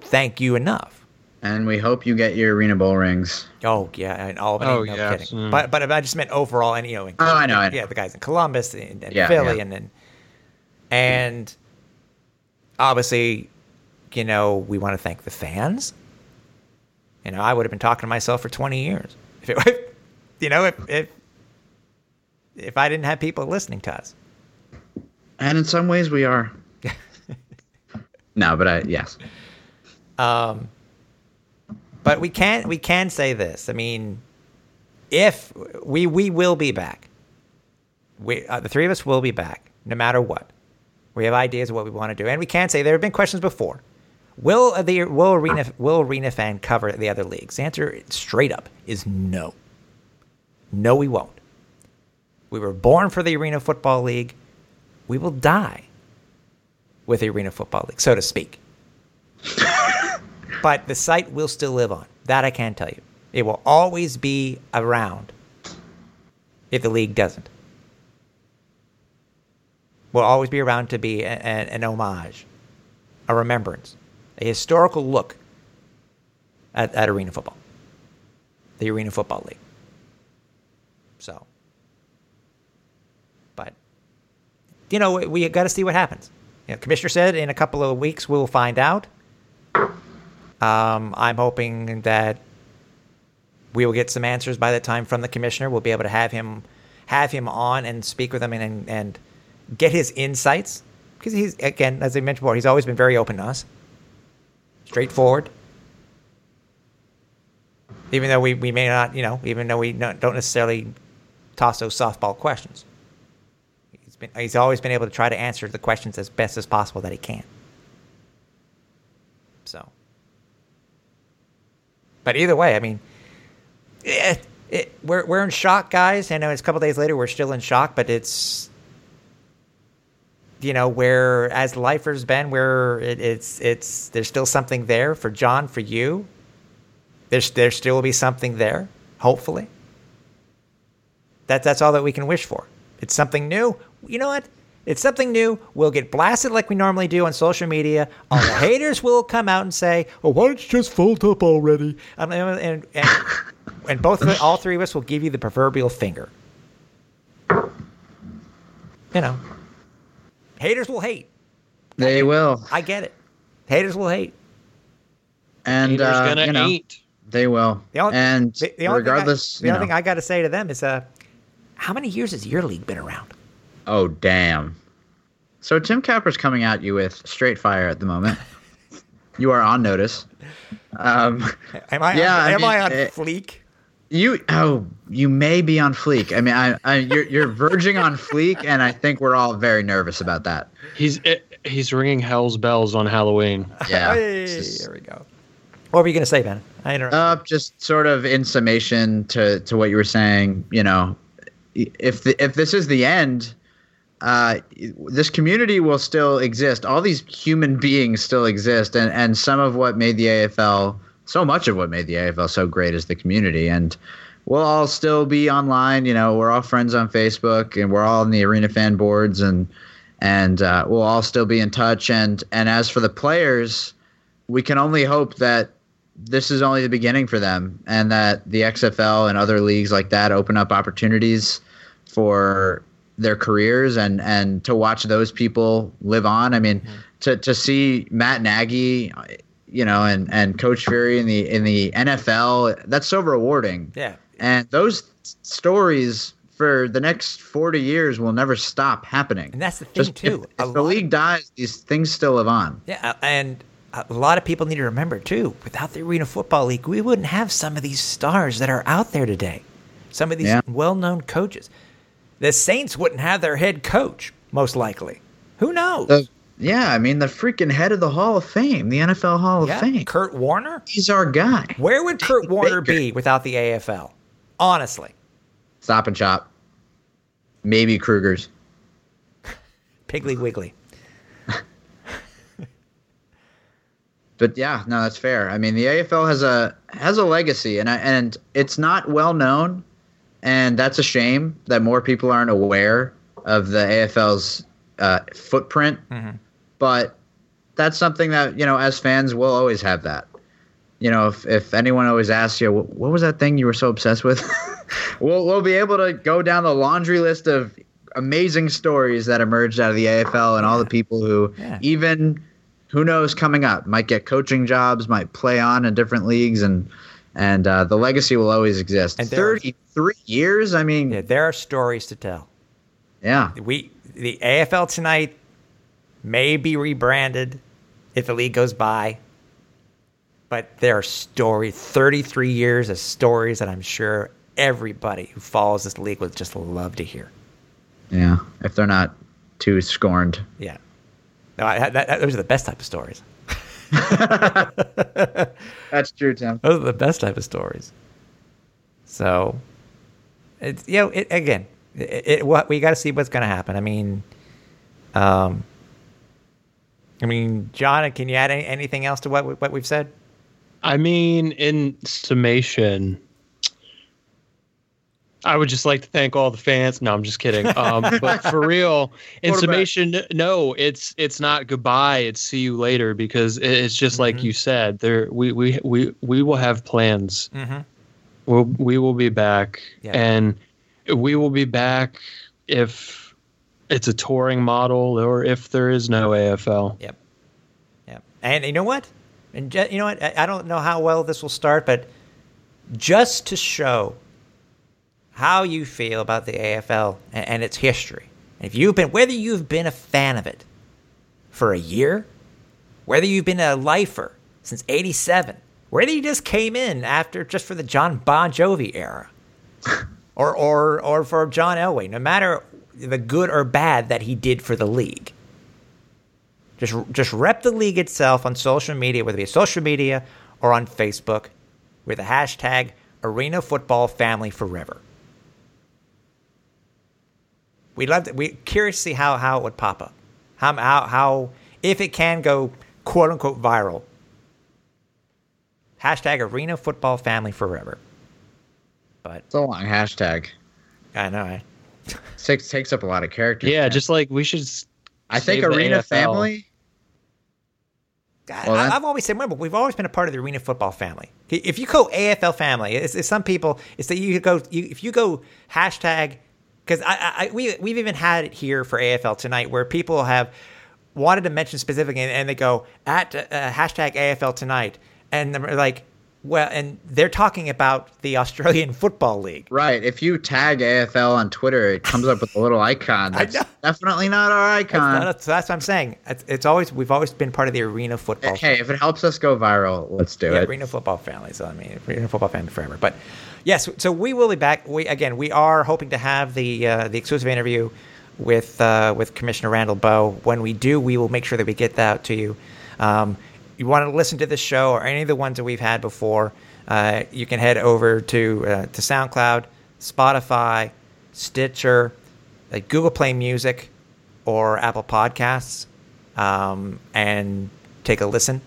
thank you enough And we hope you get your Arena Bowl rings. oh yeah and Albany Oh, no yes. kidding Mm. but but I just meant overall and you know in, Oh, I know, I know. yeah the guys in Columbus and, and Yeah, Philly yeah. and then and obviously you know we want to thank the fans you know I would have been talking to myself for 20 years if it you know if if if I didn't have people listening to us And in some ways we are. no, but I yes. Um, but we can we can say this. I mean, if we we will be back, we uh, the three of us will be back no matter what. We have ideas of what we want to do, and we can say there have been questions before. Will the will arena will arena fan cover the other leagues? The answer straight up is no. No, we won't. We were born for the Arena Football League. We will die with the Arena Football League, so to speak but the site will still live on. That I can tell you. It will always be around if the league doesn't. Will always be around to be a- a- an homage, a remembrance, a historical look at, at arena football, the Arena Football League. So, but you know, we, we got to see what happens. You know, Commissioner said in a couple of weeks we'll find out. Um, I'm hoping that we will get some answers by the time from the commissioner. We'll be able to have him have him on and speak with him and and, and get his insights because he's again, as I mentioned before, he's always been very open to us, straightforward. Even though we, we may not, you know, even though we don't necessarily toss those softball questions, been he's always been able to try to answer the questions as best as possible that he can. So. But either way, I mean, it, it, we're we're in shock, guys. Know it's a couple days later. We're still in shock, but it's you know, where as lifers, Ben, where it, it's it's there's still something there for John, for you. There's there still will be something there, hopefully. That that's all that we can wish for. It's something new. You know what? It's something new. We'll get blasted like we normally do on social media. All the haters will come out and say, "Oh, why don't you just fold up already?" And and, and, and both all three of us will give you the proverbial finger. You know, haters will hate. They will, I get it. Haters will hate. and Haters uh, gonna you know, eat. they will. The only, and the, the only regardless, thing I, the you only know, thing I got to say to them is, uh, how many years has your league been around? Oh damn. So Tim Capper's coming at you with straight fire at the moment. you are on notice. Um, Am I? Yeah, on, I am I on eh, fleek? You oh you may be on fleek. I mean, I, I you're you're verging on fleek, and I think we're all very nervous about that. He's it, he's ringing hell's bells on Halloween. Yeah. Hey, just- there we go. What were you going to say, Ben? I interrupted. Uh, just sort of in summation to to what you were saying. You know, if the, if this is the end, uh, this community will still exist. All these human beings still exist, and and some of what made the AFL so much of what made the AFL so great is the community, and we'll all still be online. You know, we're all friends on Facebook, and we're all in the arena fan boards, and and uh, we'll all still be in touch. And and as for the players, we can only hope that this is only the beginning for them, and that the XFL and other leagues like that open up opportunities for their careers and and to watch those people live on. I mean, mm-hmm. to to see Matt Nagy, you know, and and Coach Fury in the in the NFL, that's so rewarding. yeah. And those stories for the next 40 years will never stop happening. And that's the thing, Just too. If, if the league dies, these things still live on. Yeah, uh, and a lot of people need to remember too. Without the Arena Football League, we wouldn't have some of these stars that are out there today. Some of these Yeah. well-known coaches. The Saints wouldn't have their head coach, most likely. Who knows? The, yeah, I mean the freaking head of the Hall of Fame, the NFL Hall yeah, of Fame. Kurt Warner. He's our guy. Where would Kurt Warner be without the AFL? Honestly, Stop and Shop. Maybe Kruger's. Piggly Wiggly. But yeah, no, that's fair. I mean, the AFL has a has a legacy, and I, and it's not well known, and that's a shame that more people aren't aware of the AFL's uh, footprint. But that's something that you know, as fans, we'll always have that. You know, if if anyone always asks you, "What- what was that thing you were so obsessed with, we'll we'll be able to go down the laundry list of amazing stories that emerged out of the AFL and all the people who Yeah. even who knows coming up might get coaching jobs, might play on in different leagues, and and uh, the legacy will always exist. And there are- years. I mean, Yeah, there are stories to tell. yeah, we the AFL tonight may be rebranded if the league goes by. But there are stories, 33 years of stories that I'm sure everybody who follows this league would just love to hear. yeah. If they're not too scorned. Yeah. No, I, that, that- those are the best type of stories. That's true, Tim. Those are the best type of stories. So, it's you know, it, again, it, it, what we got to see what's going to happen. I mean, um, I mean, John, can you add any, anything else to what what we've said? I mean, in summation, I would just like to thank all the fans. No, I'm just kidding. Um, but for real, in summation, no, it's it's not goodbye. It's see you later because it's just like you said. There, we we we we will have plans. Mm-hmm. We'll, we will be back, Yeah. and we will be back if it's a touring model or if there is no AFL. Yep. Yep. And you know what? And you know what? I don't know how well this will start, but just to show how you feel about the AFL and, and its history, if you've been, whether you've been a fan of it for a year, whether you've been a lifer since '87, whether you just came in after just for the Jon Bon Jovi era, or or or for John Elway, no matter the good or bad that he did for the league. Just just rep the league itself on social media, whether it be social media or on Facebook, with the hashtag Arena Football Family Forever. We'd love to, we curious to see how, how it would pop up, How how how if it can go quote unquote viral. Hashtag Arena Football Family Forever. But It's a long hashtag. I know. Eh? I, Takes takes up a lot of characters. Yeah, just like we should. I think Arena Family. I, Well, that- I've always said, remember, we've always been a part of the arena football family. If you go AFL family, it's, it's some people, it's that you go, you, if you go hashtag, because I, I, we, we've even had it here for AFL tonight where people have wanted to mention specifically and they go at uh, hashtag AFL tonight. And they're like, well, and they're talking about the Australian Football League. Right. If you tag AFL on Twitter, it comes up with a little icon. That's definitely not our icon. That's, that's what I'm saying. It's, it's always, we've always been part of the arena football hey, if it helps us go viral, let's do yeah, it. Arena Football Family. So I mean, Arena Football Family forever. But yes, so we will be back. We again, we are hoping to have the uh, the exclusive interview with uh, with Commissioner Randall Boe. When we do, we will make sure that we get that to you. Um, you want to listen to this show or any of the ones that we've had before? Uh, you can head over to uh, to SoundCloud, Spotify, Stitcher, uh, Google Play Music, or Apple Podcasts, um, and take a listen.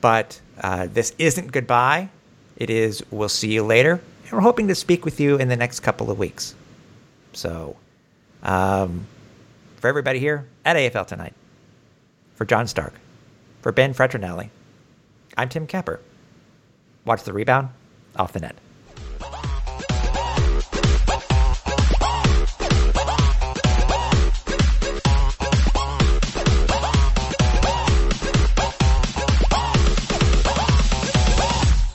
But uh, this isn't goodbye. It is we'll see you later. And we're hoping to speak with you in the next couple of weeks. So, um, for everybody here at AFL Tonight, for John Stark, for Ben Fretronelli, I'm Tim Kepper. Watch the rebound off the net.